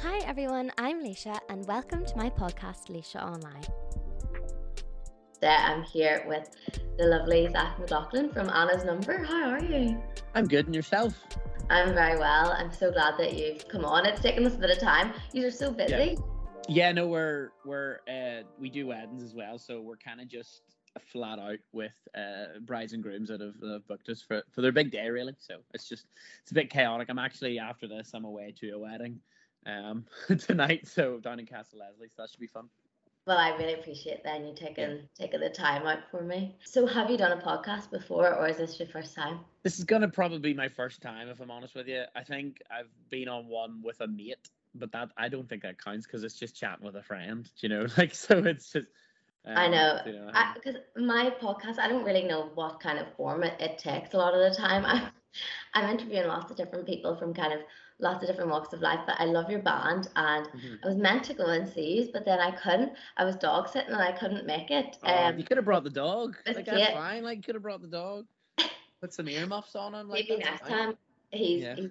Hi everyone, I'm Laoise and welcome to my podcast Laoise Online. Today I'm here with the lovely Zacc McGloughlin from Anna's Number. How are you? I'm good, and yourself? I'm very well. I'm so glad that you've come on. It's taken us a bit of time. You are so busy. Yeah, yeah no, we're we're uh, we do weddings as well, so we're kind of just flat out with uh, brides and grooms that have, that have booked us for, for their big day, really. So it's just it's a bit chaotic. I'm actually after this, I'm away to a wedding um tonight, so down in Castle Leslie, so that should be fun. Well, I really appreciate then you taking yeah. taking the time out for me. So, have you done a podcast before, or is this your first time? This is gonna probably be my first time, if I'm honest with you. I think I've been on one with a mate, but that I don't think that counts because it's just chatting with a friend, you know. Like, so it's just. Um, I know, because you know, my podcast, I don't really know what kind of form it, it takes a lot of the time. I'm, I'm interviewing lots of different people from kind of lots of different walks of life. But I love your band, and mm-hmm. I was meant to go and see you, but then I couldn't. I was dog sitting and I couldn't make it. Oh, um, you could have brought the dog. Like that's fine. Like you could have brought the dog. Put some earmuffs on him. Like, Maybe next fine. time. He's, yeah. he's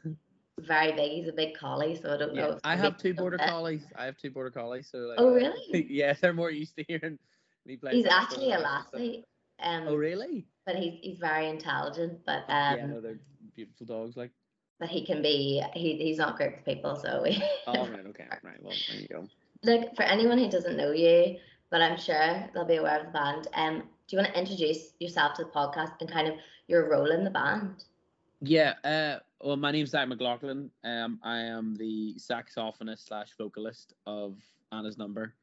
very big. He's a big collie, so I don't yeah. know. I have two border collies. I have two border collies. So like, oh really? yeah, they're more used to hearing me play. He's actually a lassie. Um, oh really? But he's he's very intelligent. But um, yeah, no, they're beautiful dogs. Like but he can be he, he's not great with people so we oh right okay right well there you go. Look for anyone who doesn't know you but i'm sure they'll be aware of the band um do you want to introduce yourself to the podcast and kind of your role in the band? Yeah uh well my name's Zacc McGloughlin. Um i am the saxophonist slash vocalist of anna's number.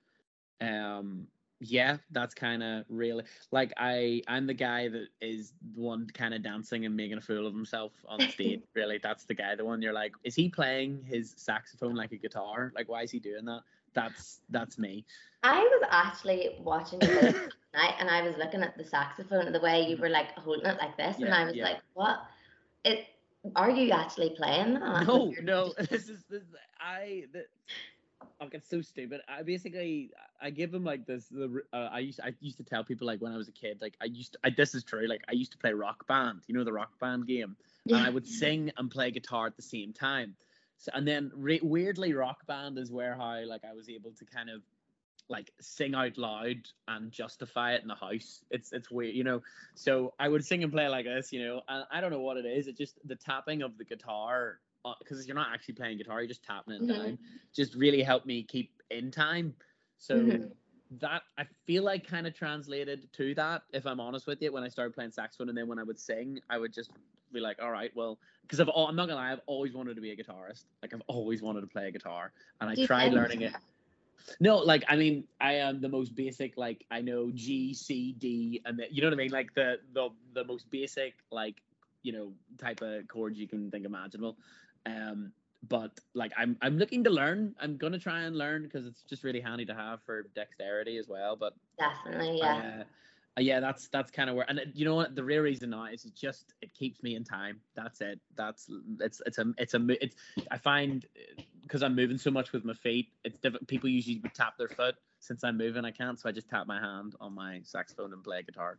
Um yeah that's kind of really like i i'm the guy that is the one kind of dancing and making a fool of himself on stage really. That's the guy the one you're like is he playing his saxophone like a guitar? Like why is he doing that? That's that's me. I was actually watching it tonight and i was looking at the saxophone the way you mm-hmm. were like holding it like this yeah, and i was yeah. like what? It are you actually playing that? No no this is this i the, like it's so stupid. I basically I give him like this. The uh, I used I used to tell people like when I was a kid like I used to, I, this is true like I used to play rock band. You know the rock band game, yeah. and I would sing and play guitar at the same time. So and then re- weirdly rock band is where how like I was able to kind of like sing out loud and justify it in the house. It's it's weird, you know. So I would sing and play like this, you know, and I don't know what it is. It just the tapping of the guitar because uh, you're not actually playing guitar, you're just tapping it mm-hmm. down. Just really helped me keep in time. So mm-hmm. that I feel like kind of translated to that, if I'm honest with you, when I started playing saxophone, and then when I would sing, I would just be like, all right, well, because I've all, I'm not gonna lie, I've always wanted to be a guitarist. Like I've always wanted to play a guitar, and I tried learning it. No, like I mean, I am the most basic. Like I know G, C, D, and the, you know what I mean. Like the the the most basic like you know type of chords you can think imaginable. Um, but like I'm I'm looking to learn. I'm gonna try and learn because it's just really handy to have for dexterity as well. But definitely, yeah. Uh, uh, yeah, that's that's kind of where, and you know what? The real reason now is it just it keeps me in time. That's it. That's it's it's a it's a it's. I find because I'm moving so much with my feet, it's different. People usually tap their foot. Since I'm moving, I can't, so I just tap my hand on my saxophone and play guitar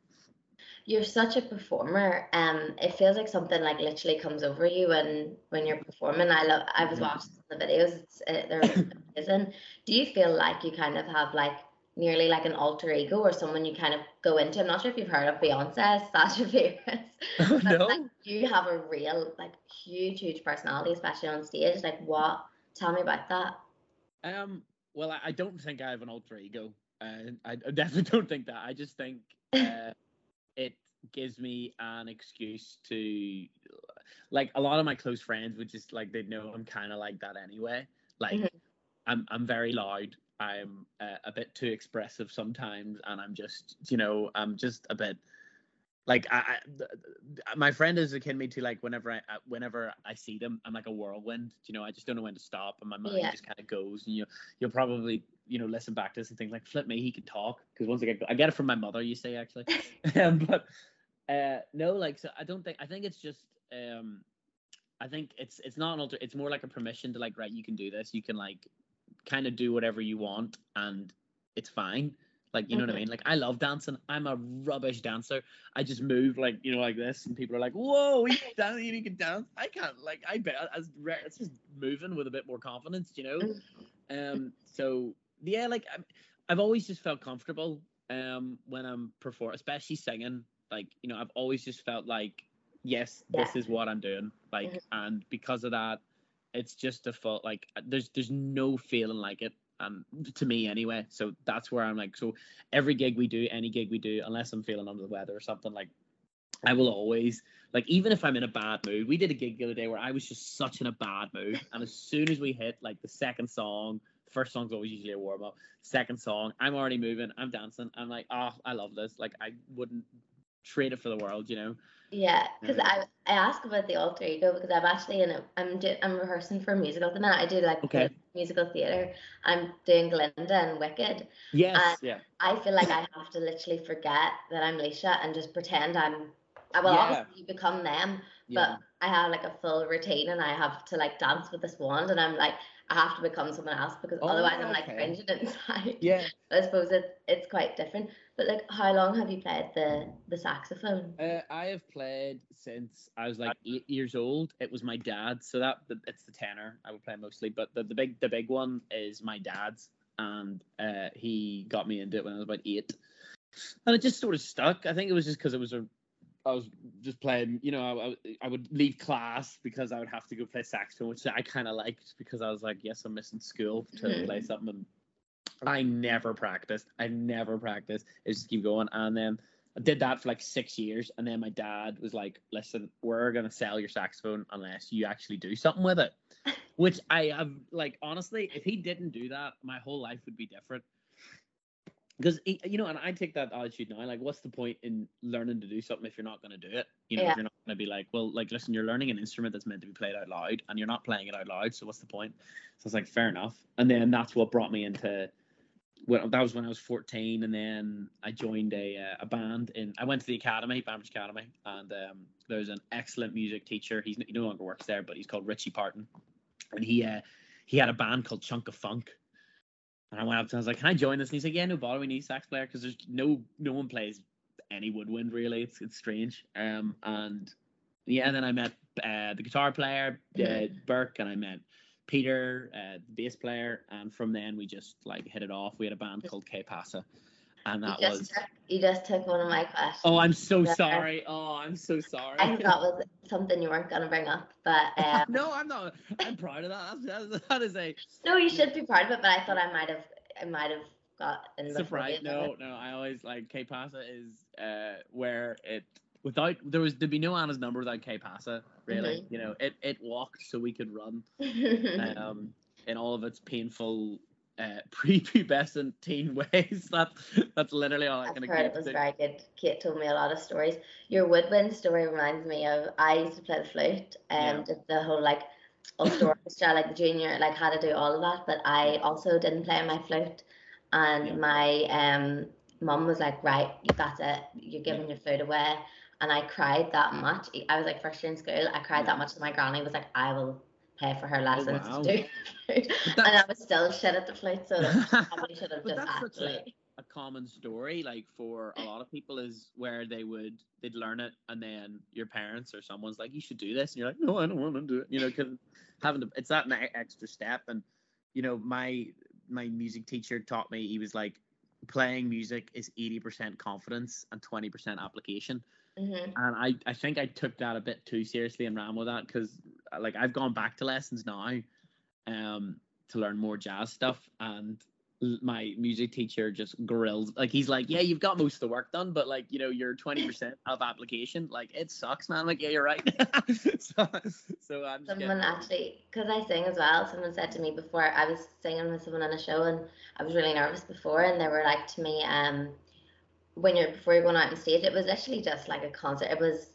you're such a performer. Um, it feels like something like literally comes over you when when you're performing. I love. I was watching the videos. It's uh, they're amazing. Do you feel like you kind of have like nearly like an alter ego or someone you kind of go into? I'm not sure if you've heard of Beyonce, Sasha Fierce. Oh, no. Like, you have a real like huge, huge personality, especially on stage. Like what? Tell me about that. Um. Well, I, I don't think I have an alter ego. Uh, I, I definitely don't think that. I just think. Uh, it gives me an excuse to like a lot of my close friends would just like they know I'm kind of like that anyway. Like mm-hmm. I'm I'm very loud. I'm uh, a bit too expressive sometimes, and I'm just you know I'm just a bit like I, I my friend is akin me to like whenever I uh, whenever I see them I'm like a whirlwind you know I just don't know when to stop and my mind yeah. just kind of goes and you you'll probably you know listen back to this and think like flip me he can talk because once I get I get it from my mother you say actually um, but uh no like so I don't think I think it's just um I think it's it's not an alter it's more like a permission to like right you can do this you can like kind of do whatever you want and it's fine Like, you know what I mean? Like, I love dancing. I'm a rubbish dancer. I just move like, you know, like this, and people are like, "Whoa, you can dance! You can dance!" I can't. Like, I bet as it's just moving with a bit more confidence, you know. Mhm. Um. So yeah, like I'm, I've always just felt comfortable. Um. When I'm performing, especially singing, like you know, I've always just felt like, yes, this is what I'm doing. Like, Mhm. and because of that, it's just a fault. Like, there's there's no feeling like it um, to me anyway. So that's where I'm like, so every gig we do, any gig we do, unless I'm feeling under the weather or something, like I will always like, even if I'm in a bad mood. We did a gig the other day where I was just such in a bad mood, and as soon as we hit like the second song, first song's always usually a warm up. Second song, I'm already moving, I'm dancing. I'm like, oh, I love this. Like I wouldn't trade it for the world, you know. Yeah, because Mhm. I I ask about the alter ego because I'm actually in a I'm do, I'm rehearsing for a musical at the minute. I do like Okay. musical theatre. I'm doing Glinda and Wicked. Yes, Uh, yeah, I feel like I have to literally forget that I'm Laoise and just pretend I'm. I will Yeah. obviously you become them, yeah. but I have like a full routine and I have to like dance with this wand and I'm like I have to become someone else because Oh, otherwise I'm like cringing inside. Yeah, I suppose it's it's quite different. But like, how long have you played the the saxophone? Uh, I have played since I was like eight years old. It was my dad's, so that it's the tenor I would play mostly. But the, the big the big one is my dad's, and uh, he got me into it when I was about eight, and it just sort of stuck. I think it was just because it was a I was just playing, you know, I, I- I would leave class because I would have to go play saxophone, which I kind of liked because I was like, yes, I'm missing school to Mhm. play something. And I never practiced. I never practiced. It just keep going. And then I did that for like six years. And then my dad was like, listen, we're going to sell your saxophone unless you actually do something with it. Which I have, like, honestly, if he didn't do that, my whole life would be different. Because, you know, and I take that attitude now. Like, what's the point in learning to do something if you're not going to do it? You know, Yeah. if you're not going to be like, well, like, listen, you're learning an instrument that's meant to be played out loud and you're not playing it out loud. So what's the point? So it's like, fair enough. And then that's what brought me into well, that was when I was 14, and then I joined a uh, a band in. I went to the academy, Banbridge Academy, and um, there's an excellent music teacher. He's he no longer works there, but he's called Richie Parton, and he uh, he had a band called Chunk of Funk. And I went up to him, and I was like, "Can I join this?" And he's like, "Yeah, no bother. We need a sax player because there's no no one plays any woodwind really. It's it's strange." Um, and yeah, and then I met uh, the guitar player, uh. Burke, and I met Peter, uh, the bass player, and from then we just like hit it off. We had a band called K Pasa, and You that just was. took, you just took one of my questions. Oh, I'm so Yeah. sorry. Oh, I'm so sorry. I thought was something you weren't gonna bring up, but um, no, I'm not. I'm proud of that. That's, that's, that is a no, you should be proud of it. But I thought I might have, I might have got in surprise. No, no. I always like K Pasa is uh where it without there was there'd be no Anna's number without K Pasa. Really, Mhm. you know, it it walked so we could run. um, in all of its painful uh, prepubescent teen ways. That's that's literally all I can heard it was very good. Kate told me a lot of stories. Your woodwind story reminds me of I used to play the flute and Yeah. the whole like Ulster Orchestra, like the junior, like how to do all of that. But I also didn't play my flute, and Yeah. my um mum was like, right, that's it, you're giving your flute away. And I cried that much. I was like first year in school. I cried Yeah. that much that my granny was like, I will pay for her lessons wow. to do. But And I was still shit at the flute, so I probably should have just such a- actually. a common story, like for a lot of people, is where they would they'd learn it, and then your parents or someone's like, "You should do this," and you're like, "No, I don't want to do it," you know, because having to it's that extra step, and you know, my my music teacher taught me he was like, playing music is eighty percent confidence and twenty percent application. Mhm. and I, I think I took that a bit too seriously and ran with that because like I've gone back to lessons now um to learn more jazz stuff and my music teacher just grills like he's like yeah you've got most of the work done but like you know you're 20% of application like it sucks man I'm like yeah you're right so, so I'm just Someone getting- actually, because I sing as well, someone said to me before, I was singing with someone on a show and I was really nervous before, and they were like to me, um, when you're before you're going out on stage, it was literally just like a concert. It was,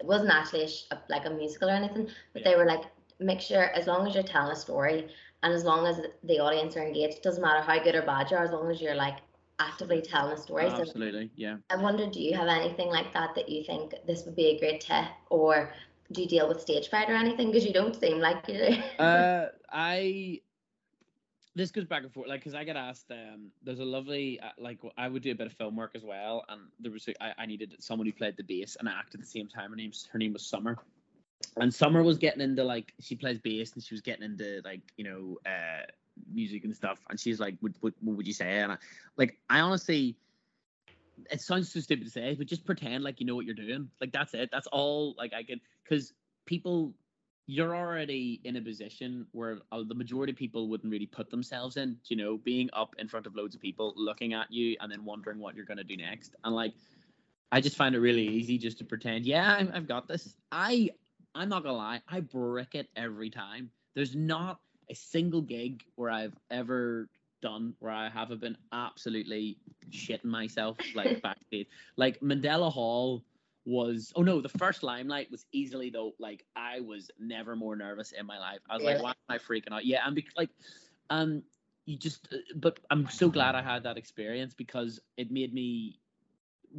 it wasn't actually a like a musical or anything, but they were like, make sure as long as you're telling a story and as long as the audience are engaged, it doesn't matter how good or bad you are, as long as you're like actively telling a story. So absolutely yeah I wonder, do you have anything like that that you think this would be a great tip, or do you deal with stage fright or anything? Because you don't seem like you do. uh, I this goes back and forth, like, because I get asked. Um, there's a lovely, uh, like, I would do a bit of film work as well, and there was, I needed someone who played the bass and acted at the same time. Her name's, her name was Summer, and Summer was getting into like, she plays bass and she was getting into like, you know, uh, music and stuff, and she's like, what, what, what would you say? And I, like, I honestly, it sounds so stupid to say, but just pretend like you know what you're doing. Like that's it. That's all. Like I can, because people you're already in a position where uh, the majority of people wouldn't really put themselves in, you know, being up in front of loads of people looking at you and then wondering what you're going to do next. And like, I just find it really easy just to pretend, yeah, I've, I've got this. I, I'm not gonna lie, I brick it every time. There's not a single gig where I've ever done where I haven't been absolutely shitting myself like backstage. Like Mandela Hall was oh no the first limelight was easily though like i was never more nervous in my life. I was like why am i freaking out? Yeah and be- like um you just uh, but i'm so glad i had that experience because it made me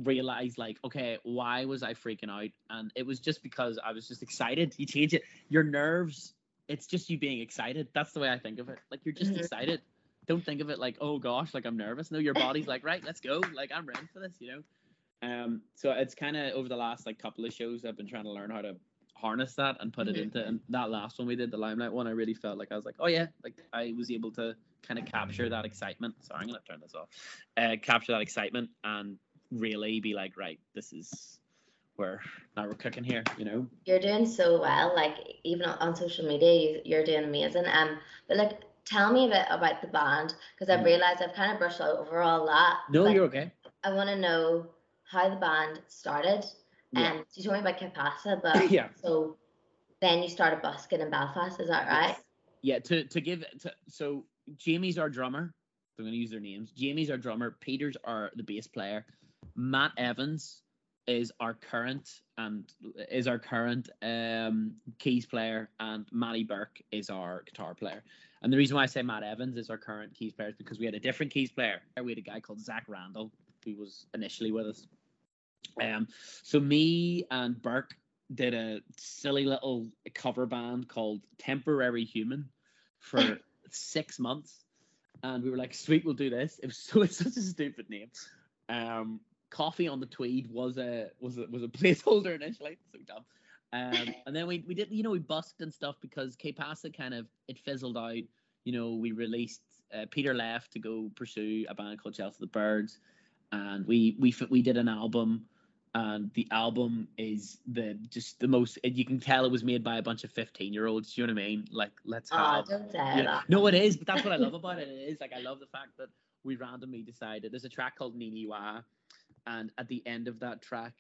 realize like okay why was i freaking out? And it was just because i was just excited you change it. Your nerves it's just you being excited. That's the way i think of it. Like you're just mm-hmm. excited. Don't think of it like oh gosh like i'm nervous. No your body's like right let's go. Like i'm ready for this you know um, so it's kind of over the last like couple of shows, I've been trying to learn how to harness that and put mm-hmm. it into. And that last one we did, the Limelight one, I really felt like I was like, oh yeah, like I was able to kind of capture that excitement. Sorry, I'm gonna turn this off. Uh, capture that excitement and really be like, right, this is where now we're cooking here. You know. You're doing so well. Like even on social media, you're doing amazing. Um, but like. Tell me a bit about the band because I've mm. realized I've kind of brushed over all that. No, you're okay. I want to know how the band started. Yeah. Um, so you told me about Capasa, but yeah. So then you started busking in Belfast. Is that right? Yeah. To to give to, so Jamie's our drummer. I'm going to use their names. Jamie's our drummer. Peter's our the bass player. Matt Evans is our current and is our current um, keys player, and Matty Burke is our guitar player. And the reason why I say Matt Evans is our current keys player is because we had a different keys player. We had a guy called Zach Randall who was initially with us. Um, so me and Burke did a silly little cover band called Temporary Human for six months, and we were like, "Sweet, we'll do this." It was so it's such a stupid name. Um, Coffee on the Tweed was a was a, was a placeholder initially, so dumb. Um, and then we we did you know we busked and stuff because K Pasa kind of it fizzled out. You know, we released uh, Peter left to go pursue a band called Chelsea the Birds, and we we we did an album and the album is the just the most you can tell it was made by a bunch of 15 year olds you know what i mean? Like let's oh, have don't say you know, that. no it is but that's what i love about it it is like i love the fact that we randomly decided there's a track called nini wa and at the end of that track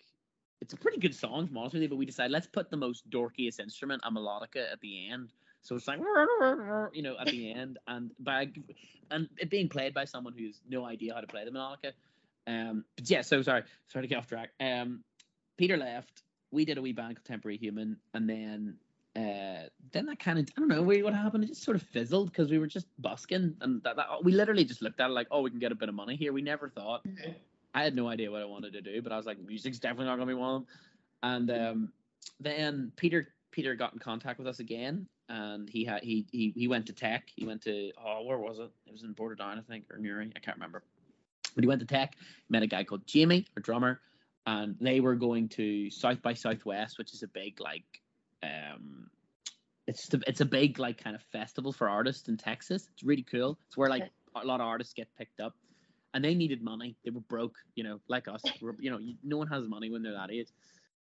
it's a pretty good song to honest with you but we decided let's put the most dorkiest instrument a melodica at the end. So it's like you know at the end and by and it being played by someone who's no idea how to play the melodica um, but yeah, so sorry, sorry to get off track. Um, Peter left. We did a wee band contemporary Human, and then uh, then that kind of I don't know what happened. It just sort of fizzled because we were just busking, and that, that, we literally just looked at it like, oh, we can get a bit of money here. We never thought. Mm-hmm. I had no idea what I wanted to do, but I was like, music's definitely not gonna be one of them. And um, then Peter Peter got in contact with us again, and he had he he he went to Tech. He went to oh where was it? It was in Portadown, I think, or Newry. I can't remember. But he went to Tech, he met a guy called Jamie, a drummer, and they were going to South by Southwest, which is a big like um it's the, it's a big like kind of festival for artists in Texas. It's really cool. It's where like a lot of artists get picked up, and they needed money. They were broke, you know, like us. We're, you know, no one has money when they're that age,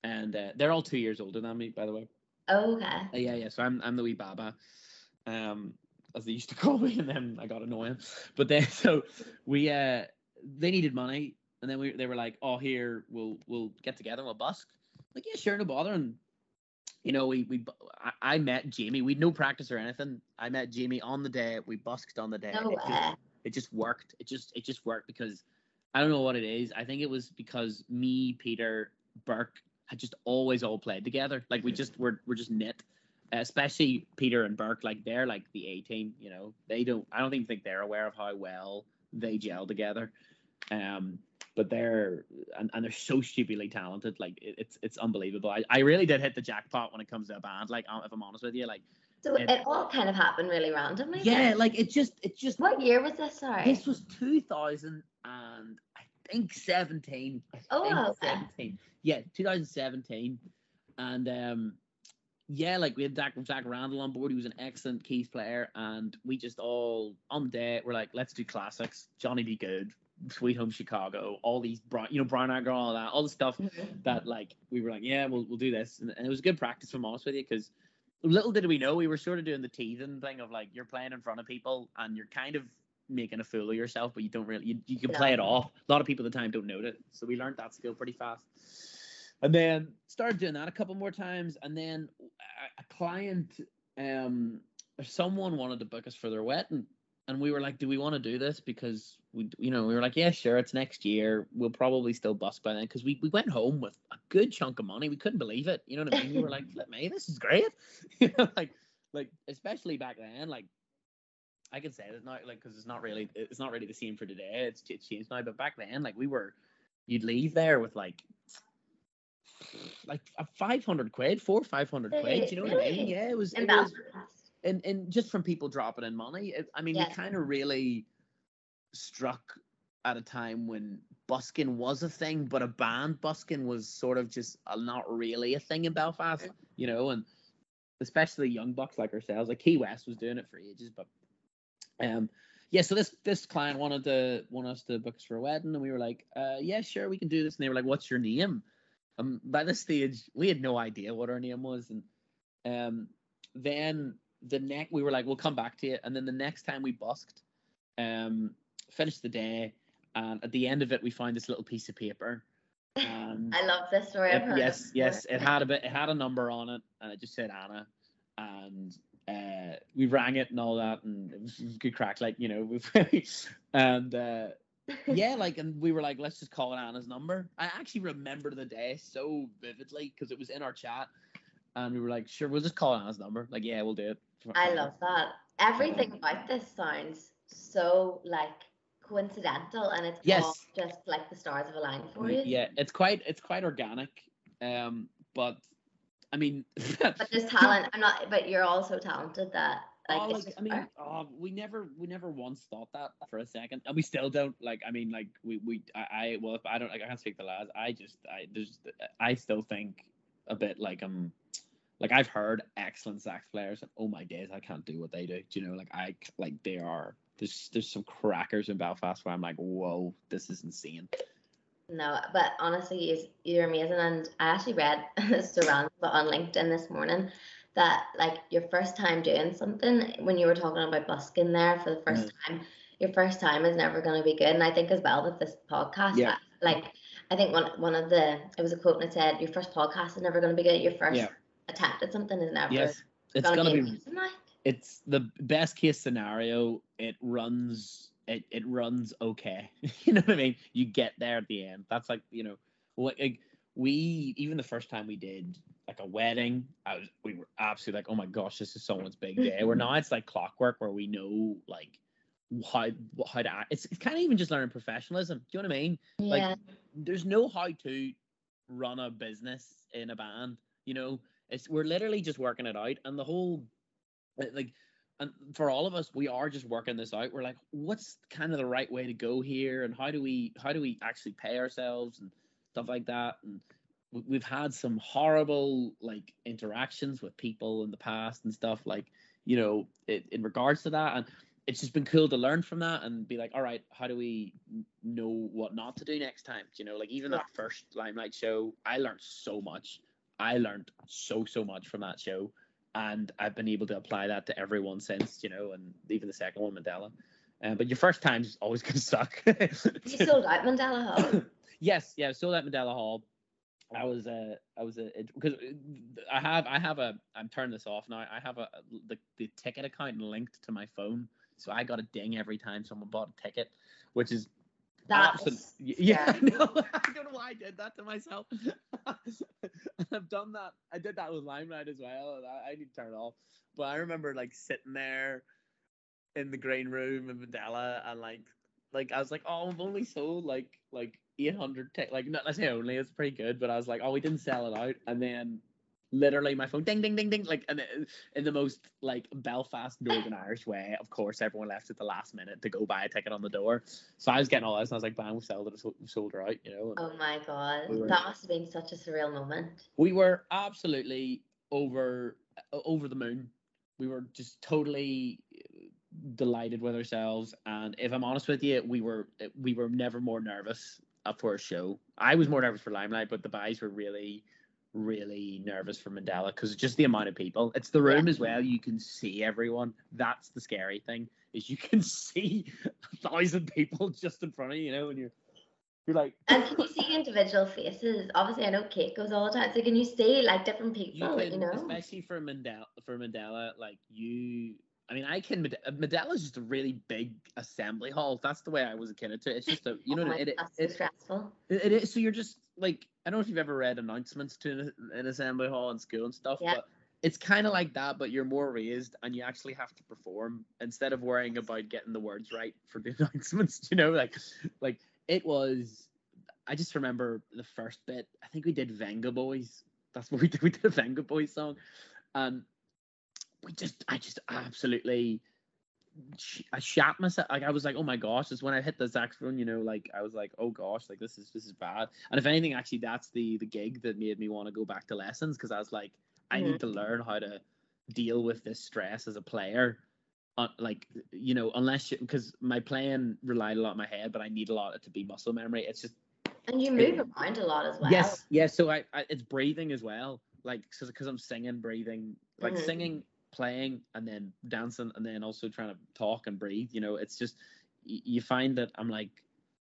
and uh, they're all two years older than me, by the way. Oh, okay. Uh, yeah, yeah. So I'm I'm the wee baba. Um, as they used to call me, and then I got annoying. But then, so we uh they needed money, and then we they were like, "Oh, here we'll we'll get together, we'll busk." Like, yeah, sure, no bother. And you know, we we I, I met Jamie. We'd no practice or anything. I met Jamie on the day. We busked on the day. No it, just, it just worked. It just it just worked because I don't know what it is. I think it was because me, Peter, Burke had just always all played together. Like we just were we're just knit. Especially Peter and Burke, like they're like the A team, you know. They don't I don't even think they're aware of how well they gel together. Um, but they're and, and they're so stupidly talented. Like it, it's it's unbelievable. I, I really did hit the jackpot when it comes to a band. Like um, if I'm honest with you, like So it, it all kind of happened really randomly. Yeah, then? like it just it just What year was this? Sorry. this was 2000 and I think 17. I Oh, think okay. 17. Yeah, 2017. And um yeah, like we had Zach, Zach Randall on board. He was an excellent keys player, and we just all on the day we're like, let's do classics. Johnny B. Goode, Sweet Home Chicago, all these, Bri- you know, Brian Agger, all that, all the stuff Mhm. that like we were like, yeah, we'll we'll do this, and, and it was good practice. If I'm honest with you, because little did we know we were sort of doing the teething thing of like you're playing in front of people and you're kind of making a fool of yourself, but you don't really you, you can play it off. A lot of people at the time don't know it, so we learned that skill pretty fast. And then started doing that a couple more times, and then a, a client, um, someone wanted to book us for their wedding, and we were like, "Do we want to do this?" Because we, you know, we were like, "Yeah, sure, it's next year. We'll probably still bust by then." Because we, we went home with a good chunk of money. We couldn't believe it. You know what I mean? We were like, "Flip me, this is great." you know, like, like especially back then, like. I can say it now, like, because it's not really, it's not really the same for today. It's, it's changed now, but back then, like, we were, you'd leave there with like, like a five hundred quid, four five hundred quid. You know what I mean? Yeah, it was. It was Belfast. And and just from people dropping in money, it, I mean, we kind of really struck at a time when busking was a thing, but a band busking was sort of just uh not really a thing in Belfast, you know, and especially young bucks like ourselves, like Keywest was doing it for ages, but um. Yeah, so this this client wanted to want us to book us for a wedding, and we were like, uh, "Yeah, sure, we can do this." And they were like, "What's your name?" Um, by this stage, we had no idea what our name was, and um, then the next we were like, we'll come back to you. And then the next time we busked, um, finished the day, and at the end of it, we found this little piece of paper. And I love this story. It- yes, it yes, it had a bit, it had a number on it, and it just said Anna, and uh, we rang it and all that, and it was good crack, like you know, and uh, yeah, like, and we were like, let's just call it Anna's number. I actually remember the day so vividly because it was in our chat, and we were like, sure, we'll just call it Anna's number. Like, yeah, we'll do it. I love that. Everything about this sounds so like coincidental, and it's Yes. all just like the stars have aligned for you. Yeah, it's quite, it's quite organic, um, but I mean, But there's talent. I'm not. But you're also talented that like. oh, like, I mean, oh, we never, we never once thought that for a second, and we still don't. Like, I mean, like we, we, I, I well, if I don't, like, I can't speak the lads. I just, I, there's, I still think a bit like I'm, like I've heard excellent sax players, and oh my days, I can't do what they do. Do you know, like I like they are. There's, there's some crackers in Belfast where I'm like, whoa, this is insane. No, but honestly, is you're amazing. And I actually read Saran on LinkedIn this morning that like your first time doing something when you were talking about busking there for the 1st Mhm. time, your first time is never going to be good. And I think as well with this podcast, Yeah. like I think one one of the it was a quote and it said your first podcast is never going to be good. Your first Yeah. Attempt at something is never Yes, it's gonna, gonna be, it's the best case scenario. It runs it, it runs okay. you know what I mean? You get there at the end. That's like you know, like, like we even the first time we did like a wedding, I was we were absolutely like, oh my gosh, this is someone's big day. where now it's like clockwork, where we know like how how to act. It's it's kind of even just learning professionalism. Do you know what I mean? Like, Yeah. there's no how to run a business in a band you know it's we're literally just working it out and the whole like and for all of us we are just working this out. We're like what's kind of the right way to go here and how do we how do we actually pay ourselves and stuff like that? And we- we've had some horrible like interactions with people in the past and stuff like you know it, in regards to that. And it's just been cool to learn from that and be like all right how do we know what not to do next time? You know like even that first limelight show i learned so much i learned so so much from that show and i've been able to apply that to everyone since you know and even the second one mandela um, but your first time's always gonna suck You sold out Mandela Hall. yes, yeah, sold at Mandela Hall. I was uh I was a because I have I have a I'm turning this off now. I have a the, the ticket account linked to my phone, so I got a ding every time someone bought a ticket, which is That absolute- was yeah. I scary. know. I don't know why I did that to myself. I've done that. I did that with Limelight as well. I, I need to turn it off. But I remember like sitting there in the green room in Mandela and like like I was like, oh, I've only sold like like 800 tickets. Like not I say only, it's pretty good. But I was like, oh, we didn't sell it out. And then literally my phone ding ding ding ding like and uh, in the most like Belfast Northern Irish way. Of course, everyone left at the last minute to go buy a ticket on the door. So I was getting all this, and I was like, "Bang, we sold it, we sold her out," you know. Oh my god, We were- that must have been such a surreal moment. we were absolutely over uh, over the moon. We were just totally uh, delighted with ourselves, and if I'm honest with you, we were we were never more nervous for a show. I was more nervous for Limelight, but the guys were really really nervous for Mandela because just the amount of people. It's the room as well. You can see everyone. That's the scary thing is you can see a thousand people just in front of you. You know, and you're you're like And can you see individual faces? Obviously, I know Kate goes all the time. So can you see like different people? You, can, know? especially for Mandela, for Mandela, like you. I mean, I can. Mand- Mandela's just a really big assembly hall. That's the way I was akin to it. It's just a, you know, oh it, it, that's so it, stressful. it, it is. So you're just like, I don't know if you've ever read announcements to an, assembly hall in school and stuff, Yeah. but it's kind of like that, but you're more raised and you actually have to perform instead of worrying about getting the words right for the announcements. You know, like, like it was. I just remember the first bit. I think we did Vengaboys. That's what we did. We did a Vengaboys song, and we just, I just absolutely, I shot myself. Like I was like, oh my gosh! It's when I hit the saxophone. You know, like I was like, oh gosh, like this is this is bad. And if anything, actually, that's the the gig that made me want to go back to lessons because I was like, I need to learn how to deal with this stress as a player. Uh, like you know, unless because my playing relied a lot on my head, but I need a lot to be muscle memory. It's just And you move around a lot as well. Yes, yes. So I, I it's breathing as well. Like because I'm singing, breathing, like Mhm. singing, playing, and then dancing, and then also trying to talk and breathe. You know, it's just you find that I'm like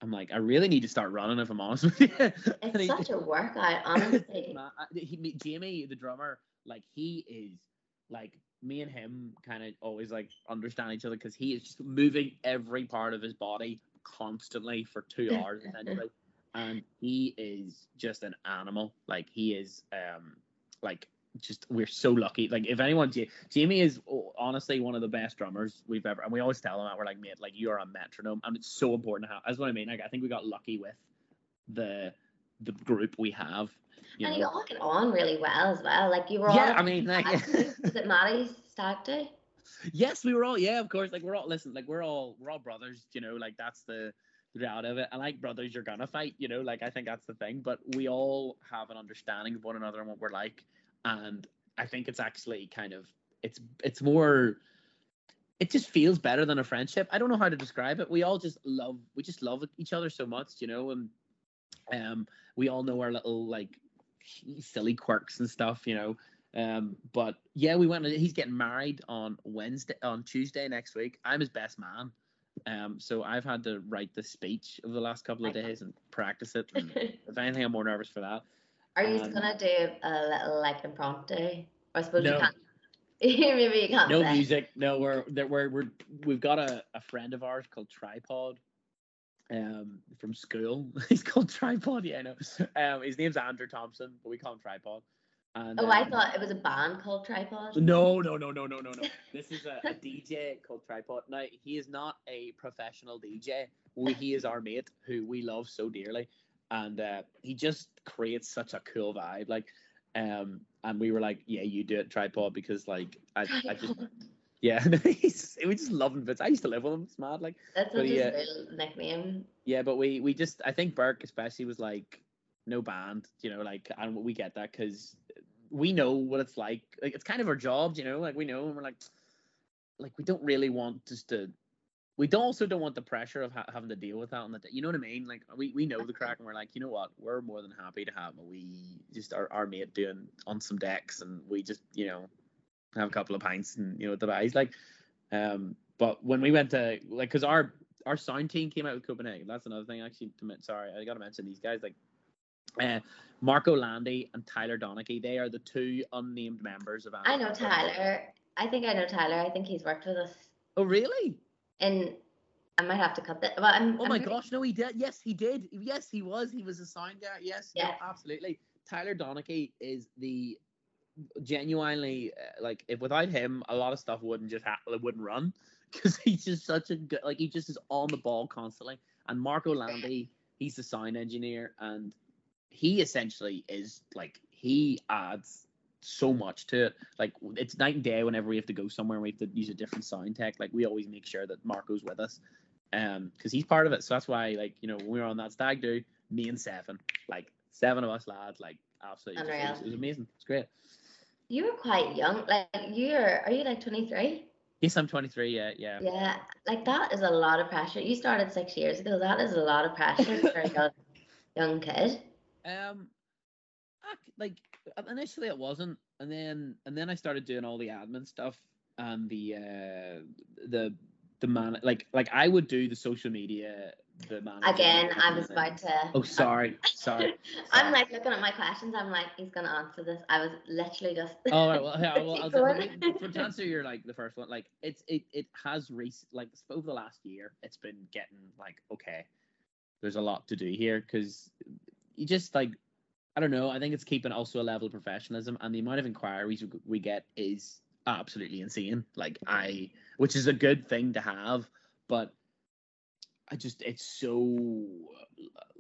I'm like I really need to start running if I'm honest with you. It's he- such a workout, honestly. Ma- I- he, me- Jamie, the drummer, like he is like me and him kind of always like understand each other because he is just moving every part of his body constantly for two hours essentially, and he is just an animal. Like he is, um, like just we're so lucky. Like if anyone, Ja- Jamie is honestly one of the best drummers we've ever, and we always tell him that we're like, mate, like you are a metronome, and it's so important to have. That's what I mean. Like I think we got lucky with the the group we have. You and know? you all get on really well as well. Like you were Yeah, all I mean, like- is it Matty's stag do? yes, we were all yeah, of course. Like we're all listen, like we're all we're all brothers, you know, like that's the the reality of it. And like brothers, you're gonna fight, you know, like I think that's the thing. But we all have an understanding of one another and what we're like. And I think it's actually kind of it's it's more it just feels better than a friendship. I don't know how to describe it. We all just love we just love each other so much, you know, and um we all know our little like silly quirks and stuff, you know. Um, but yeah, we went. He's getting married on Wednesday, on Tuesday next week. I'm his best man. Um, so I've had to write the speech over the last couple of days and practice it. And if anything, I'm more nervous for that. Are you Um, gonna do a little like impromptu? Or I suppose No. you can't. Maybe you can't. No say. music. No, we're there. We're, we're we've got a, a friend of ours called Tripod. Um, from school. He's called Tripod. Yeah, I know. Um, his name's Andrew Thompson, but we call him Tripod. And, Oh, I um, thought it was a band called Tripod. No, no, no, no, no, no, no. This is a, a DJ called Tripod. Now, he is not a professional DJ. We, he is our mate who we love so dearly. And uh, he just creates such a cool vibe. Like, um, and we were like, yeah, you do it, Tripod, because like, I, I just, yeah, he's, we just love him. But I used to live with him. It's mad. Like, That's but yeah. a real nickname. yeah, but we, we just, I think Burke especially was like, no band, you know, like, and we get that because we know what it's like. Like it's kind of our job, you know. Like we know, and we're like, like we don't really want just to. We don't also don't want the pressure of ha- having to deal with that on the day. You know what I mean? Like we, we know the crack, and we're like, you know what? We're more than happy to have we just our, our mate doing on some decks, and we just you know have a couple of pints and you know the guys like. Um, but when we went to like, cause our our sound team came out with Copenhagen. That's another thing actually. To, sorry, I got to mention these guys like uh, Marco Landy and Tyler Donaghy. They are the two unnamed members of. I know Tyler. I think I know Tyler. I think he's worked with us. Oh really? And I might have to cut that. Well, I'm. Oh I'm my pretty- gosh, no, he did. Yes, he did. Yes, he was. He was a sound guy. Yes, no, Yeah. absolutely. Tyler Donaghy is the genuinely uh, like if without him, a lot of stuff wouldn't just happen. It wouldn't run because he's just such a good. Like he just is on the ball constantly. And Marco Landy, he's the sound engineer, and he essentially is like he adds so much to it. Like it's night and day whenever we have to go somewhere and we have to use a different sound tech. Like we always make sure that Marco's with us, um, because he's part of it. So that's why, like you know, when we were on that stag do, me and seven, like seven of us lads, like absolutely, it, was, it was amazing. It's great. You were quite young. Like you're are you like 23? Yes, I'm 23. Yeah, yeah. Yeah, like that is a lot of pressure. You started six years ago. That is a lot of pressure for a young, young kid. Um, like initially it wasn't, and then and then I started doing all the admin stuff and the uh the the man like like I would do the social media the man Again, I was about to. Oh, sorry, sorry. I'm like looking at my questions. I'm like, he's gonna answer this. I was literally just. Oh, right, well, yeah, well, I'll, Keep I'll, going. for to answer your like the first one, like it's it it has rec like over the last year, it's been getting like okay, there's a lot to do here because you just like I don't know. I think it's keeping also a level of professionalism, and the amount of inquiries we, we get is absolutely insane. Like I, which is a good thing to have, but I just it's so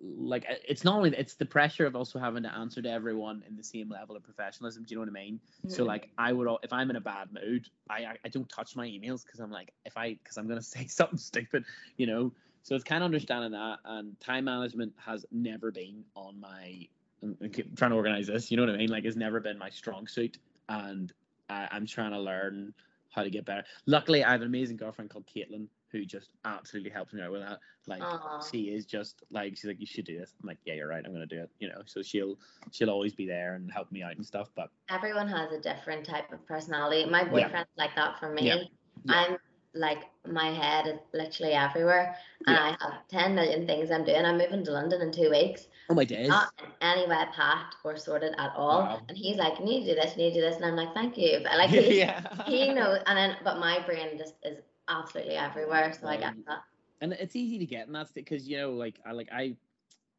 like it's not only it's the pressure of also having to answer to everyone in the same level of professionalism. Do you know what I mean? So Mhm. like I would if I'm in a bad mood, I I, I don't touch my emails because I'm like if I because I'm gonna say something stupid, you know. So it's kind of understanding that, and time management has never been on my. I'm I'm keep trying to organize this. You know what I mean? Like it's never been my strong suit, and I, I'm trying to learn how to get better. Luckily, I have an amazing girlfriend called Caitlin who just absolutely helps me out with that. Like Aw. she is just like she's like you should do this. I'm like yeah, you're right. I'm gonna do it. You know. So she'll she'll always be there and help me out and stuff. But Everyone has a different type of personality. My boyfriend's like that for me. Yeah. Yeah. I'm like my head is literally everywhere, and Yeah. I have ten million things I'm doing. I'm moving to London in two weeks. oh my days. Not in any way packed or sorted at all. Wow. And he's like, "You need to do this. You need to do this," and I'm like, "Thank you." But like he, yeah. he knows, and then but my brain just is absolutely everywhere. So I get that. and it's easy to get and that's because you know like i like i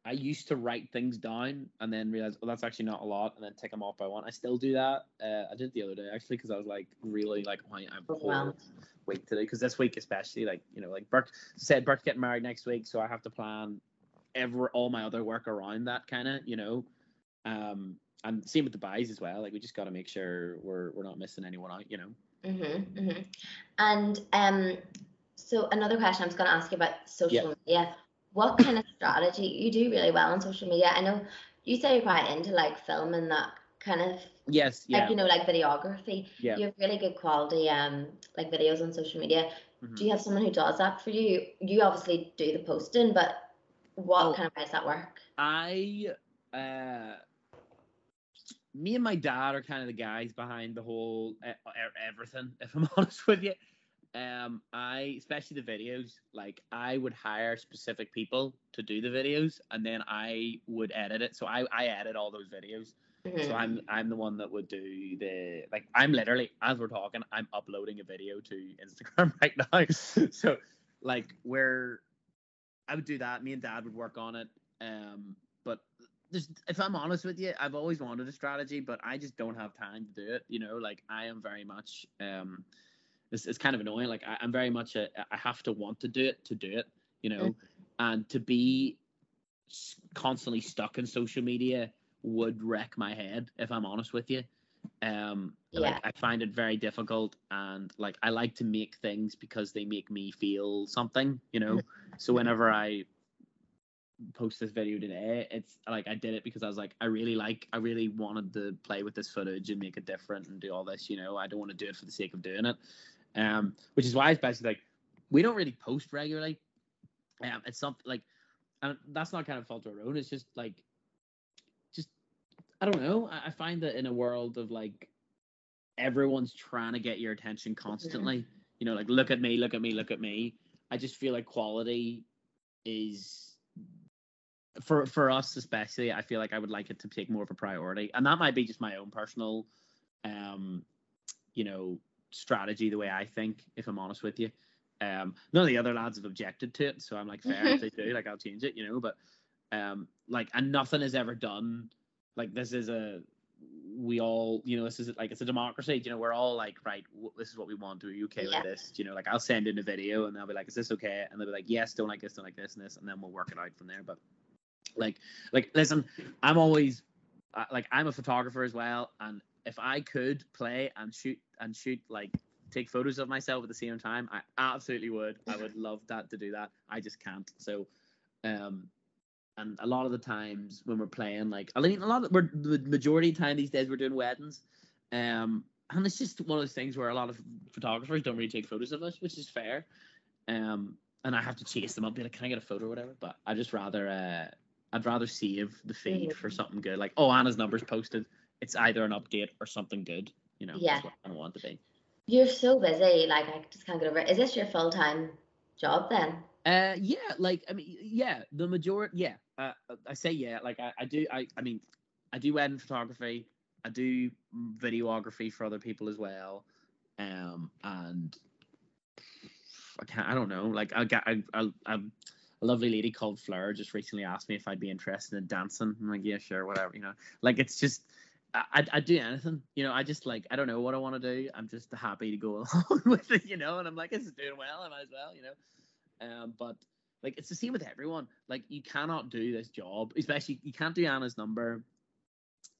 i used to write things down and then realize oh that's actually not a lot and then tick them off by one i still do that. Uh, i did it the other day actually because i was like really like oh, I'm a whole week today because this week especially like you know like Bert said Bert's getting married next week so i have to plan ever all my other work around that kind of you know? Um and same with the buys as well like we just got to make sure we're we're not missing anyone out you know? Mhm, mhm. And um, so another question I was going to ask you about social media. What kind of strategy you do really well on social media? I know you say you're quite into like film and that kind of yes yeah like you know like videography. yeah You have really good quality um like videos on social media. mhm. Do you have someone who does that for you? You obviously do the posting, but what Oh. kind of way does that work? I uh me and my dad are kind of the guys behind the whole e- everything if I'm honest with you. Um I especially the videos, like I would hire specific people to do the videos and then I would edit it. So I I edit all those videos. Mhm. So I'm I'm the one that would do the like I'm literally as we're talking I'm uploading a video to Instagram right now. so like we're I would do that. Me and Dad would work on it. Um, but there's if I'm honest with you, I've always wanted a strategy, but I just don't have time to do it. You know, like I am very much um, this is kind of annoying. Like I, I'm very much a I have to want to do it to do it. You know, and to be constantly stuck in social media would wreck my head if I'm honest with you. Um, like I find it very difficult, and like I like to make things because they make me feel something, you know. so whenever I post this video today, it's like I did it because I was like, I really like, I really wanted to play with this footage and make it different and do all this, you know. I don't want to do it for the sake of doing it. Um, which is why it's basically like we don't really post regularly. Um, it's something like, and that's not kind of fault of our own. It's just like, just I don't know. I, I find that in a world of like everyone's trying to get your attention constantly. You know, like look at me, look at me, look at me. I just feel like quality is for for us especially. I feel like I would like it to take more of a priority, and that might be just my own personal, um, you know, strategy. The way I think, if I'm honest with you. Um, none of the other lads have objected to it, so I'm like, fair if they do, like I'll change it, you know. But um, like, and nothing is ever done. Like this is a we all, you know, this is like it's a democracy. You know, we're all like, right, w- this is what we want. Are you okay Yeah. with this? You know, like I'll send in a video and they'll be like, is this okay? And they'll be like, yes, don't like this, don't like this, and this, and then we'll work it out from there. But like, like, listen, I'm always uh, like, I'm a photographer as well, and if I could play and shoot and shoot like take photos of myself at the same time, I absolutely would. I would love that to do that. I just can't. So, um, and a lot of the times when we're playing, like I mean, a lot of we're the majority of the time these days we're doing weddings, um, and it's just one of those things where a lot of photographers don't really take photos of us, which is fair. Um, and I have to chase them up, be like, can I get a photo or whatever? But I just rather, uh, I'd rather save the feed for something good. Like, oh, Anna's number's posted. It's either an update or something good. You know, Yeah. that's what I want to be. You're so busy, like I just can't get over it. Is this your full time job then? Uh, yeah, like I mean, yeah, the majority, yeah. Uh, I say yeah, like I, I do, I, I mean, I do wedding photography, I do videography for other people as well, um, and I can't, I don't know, like I got, I, I, I, a lovely lady called Fleur just recently asked me if I'd be interested in dancing. I'm like, yeah, sure, whatever, you know, like it's just. I, I'd, I'd do anything, you know. I just like I don't know what I want to do. I'm just happy to go along with it, you know. And I'm like, this is doing well. I might as well, you know. Um, but like it's the same with everyone. Like you cannot do this job, especially you can't do Anna's number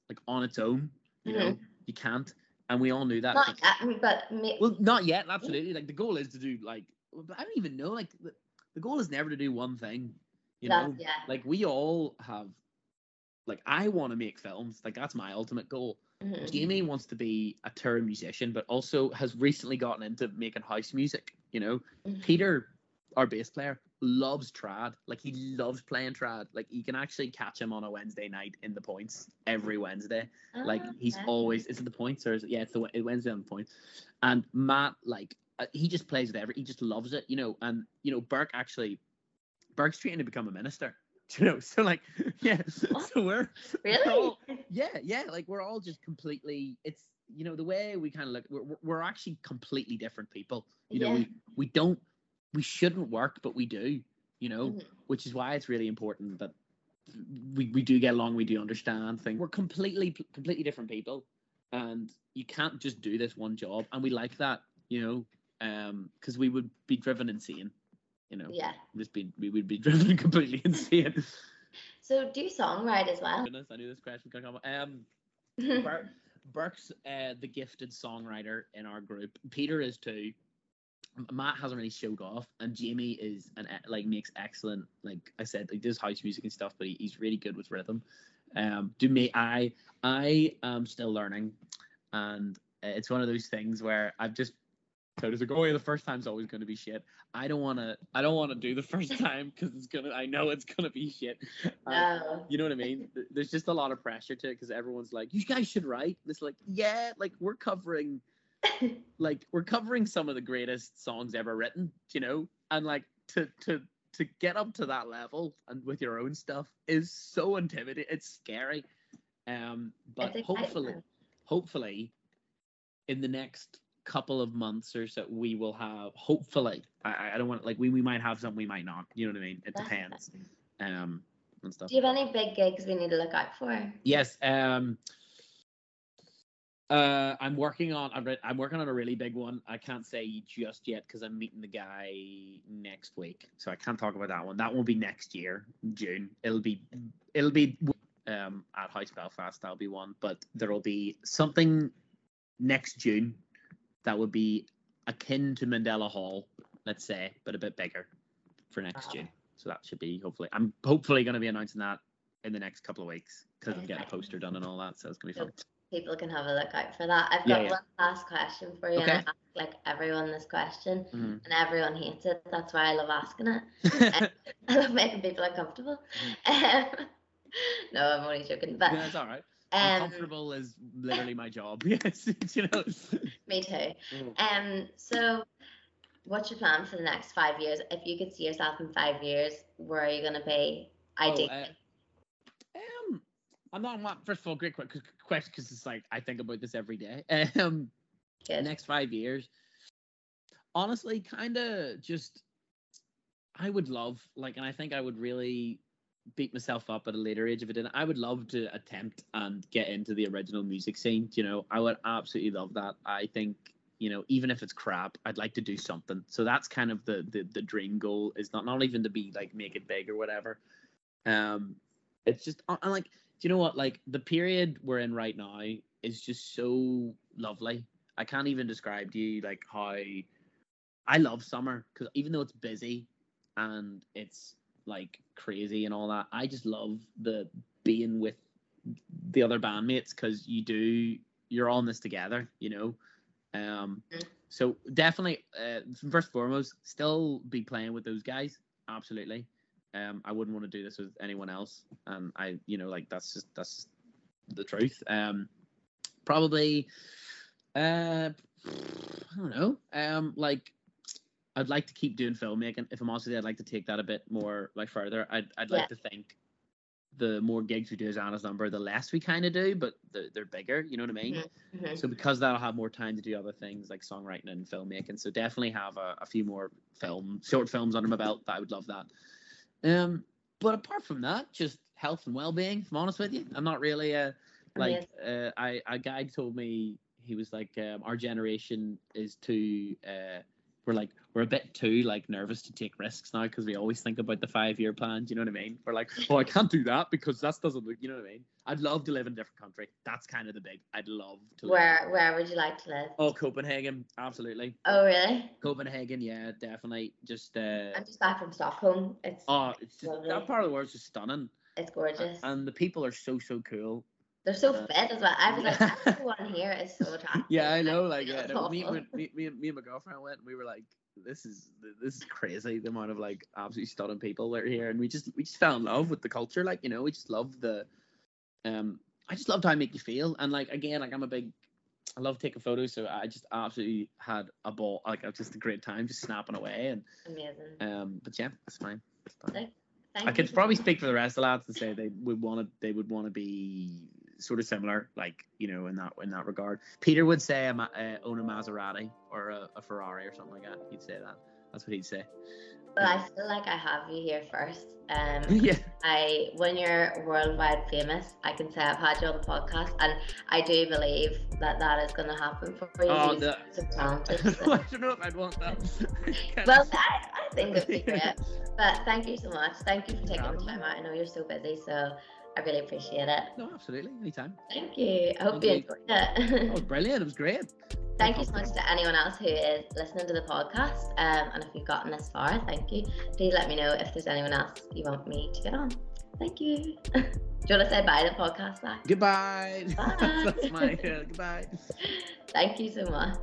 like on its own. You know, you can't, and we all knew that. Not, but well, not yet. Absolutely. Like the goal is to do like I don't even know. Like the, the goal is never to do one thing. You know, yeah. like we all have. Like I want to make films. Like that's my ultimate goal. Mhm. Jamie wants to be a touring musician, but also has recently gotten into making house music. You know, Mhm. Peter, our bass player, loves trad. Like he loves playing trad. Like you can actually catch him on a Wednesday night in the points every Wednesday. Like Ah, he's okay. always is it the points or is it, yeah it's the Wed- Wednesday on the points. And Matt like uh, he just plays with every he just loves it. You know, and you know Burke actually Burke's trying to become a minister. You know, so like yeah, so we're we're all- yeah, yeah, like we're all just completely. It's you know the way we kind of look. We're, we're- actually completely different people. You know, Yeah. we we don't we shouldn't work, but we do. You know, Mhm. which is why it's really important that we we do get along. We do understand things. We're completely completely different people, and you can't just do this one job. And we like that. You know, um, because we would be driven insane. You know, Yeah. just be we would be driven completely insane. So do you songwrite as well? Goodness, I knew this question was gonna come. Um. Bur- Burke's uh, the gifted songwriter in our group. Peter is too. Matt hasn't really showed off, and Jamie is an e- like makes excellent. Like I said, he does house music and stuff, but he, he's really good with rhythm. Um, do me, I I am still learning, and uh, it's one of those things where I've just. So it's like, oh yeah, the first time's always going to be shit. I don't want to. I don't want to do the first time because it's gonna. I know it's gonna be shit. And Oh. you know what I mean? There's just a lot of pressure to it because everyone's like, "You guys should write." And it's like, yeah, like we're covering, like we're covering some of the greatest songs ever written, you know, and like to to to get up to that level and with your own stuff is so intimidating. It's scary. Um, but hopefully, hopefully, in the next couple of months or so, we will have. Hopefully, I- I, don't want like we we might have some, we might not. You know what I mean? It depends. Um, and stuff. Do you have any big gigs we need to look out for? Yes. Um. Uh, I'm working on. I'm, re- I'm working on a really big one. I can't say just yet because I'm meeting the guy next week, so I can't talk about that one. That will be next year, June. It'll be. It'll be um at House Belfast. That'll be one, but there will be something next June that would be akin to Mandela Hall, let's say, but a bit bigger for next Wow. June. So that should be hopefully. I'm hopefully going to be announcing that in the next couple of weeks because I'm getting a poster done and all that. So it's gonna be fun. People can have a look out for that. I've got yeah. one last question for you, Okay. and I ask like everyone this question, Mhm. and everyone hates it. That's why I love asking it. I love making people uncomfortable. Um, no, I'm only joking. But yeah, it's all right. Um, Uncomfortable is literally my job. Yes, you know. me too. Mhm. Um, so what's your plan for the next five years? If you could see yourself in five years, where are you gonna be? Oh, Ideally. uh, um, I'm not, I'm not. First of all, great que- que- question because it's like I think about this every day. Um, Good. next five years, honestly, kind of just. I would love like, and I think I would really beat myself up at a later age if I didn't. I would love to attempt and get into the original music scene. You know, I would absolutely love that. I think you know, even if it's crap, I'd like to do something. So that's kind of the the, the dream goal is not not even to be like make it big or whatever. Um, it's just and like, do you know what? Like the period we're in right now is just so lovely. I can't even describe to you like how I love summer because even though it's busy and it's like crazy and all that, I just love the being with the other bandmates because you do you're all in this together, you know. Um, Mm. so definitely, uh, first and foremost, still be playing with those guys. Absolutely. Um, I wouldn't want to do this with anyone else, and I, you know, like that's just that's just the truth. Um, probably, uh, I don't know. Um, like I'd like to keep doing filmmaking. If I'm honest with you, I'd like to take that a bit more like further. I'd I'd like to think the more gigs we do as Anna's number, the less we kind of do, but they're, they're bigger. You know what I mean? Mhm. So because that'll have more time to do other things like songwriting and filmmaking. So definitely have a, a few more film short films under my belt. I would love that. Um, but apart from that, just health and well being. If I'm honest with you, I'm not really a like. Uh, I a guy told me he was like, um, our generation is too. Uh, we're like we're a bit too like nervous to take risks now because we always think about the five year plan. Do you know what I mean? We're like, oh, I can't do that because that doesn't look. You know what I mean? I'd love to live in a different country. That's kind of the big. I'd love to. live- Where where would you like to live? Oh, Copenhagen, absolutely. Oh really? Copenhagen, yeah, definitely. Just uh, I'm just back from Stockholm. It's oh, it's just, that part of the world's just stunning, it's gorgeous. and the people are so so cool. They're so uh, fit as well. I was like, everyone here is so attractive. Yeah, I know. Like, yeah, no, me, me, me, me, and- my girlfriend went, and we were like, "This is this is crazy." The amount of like absolutely stunning people that are here, and we just we just fell in love with the culture. Like, you know, we just love the, um, I just loved how it make you feel, and like again, like I'm a big, I love taking photos, so I just absolutely had a ball, like it was just a great time, just snapping away, and Amazing. um, but yeah, it's fine. It's fine. Thank I could probably speak for the rest of the lads to say they would want to they would want to be sort of similar, like you know, in that in that regard. Peter would say a, uh, own a Maserati or a, a Ferrari or something like that. He'd say that. That's what he'd say. Well, I feel like I have you here first. Um, yeah. I when you're worldwide famous, I can say I've had you on the podcast, and I do believe that that is going to happen for you. Oh, the- so talented. I don't know if I'd want that. well, I, I think it'd be great. But thank you so much. Thank you for taking the time out. I know you're so busy, so I really appreciate it. no, absolutely, anytime. Thank you. I hope you enjoyed Oh, it it. was brilliant. It was great. thank you so much to anyone else who is listening to the podcast. Um, and if you've gotten this far, thank you. Please let me know if there's anyone else you want me to get on. Thank you. Do you want to say bye to the podcast, Zacc? Goodbye. Bye. That's my uh, goodbye. Thank you so much.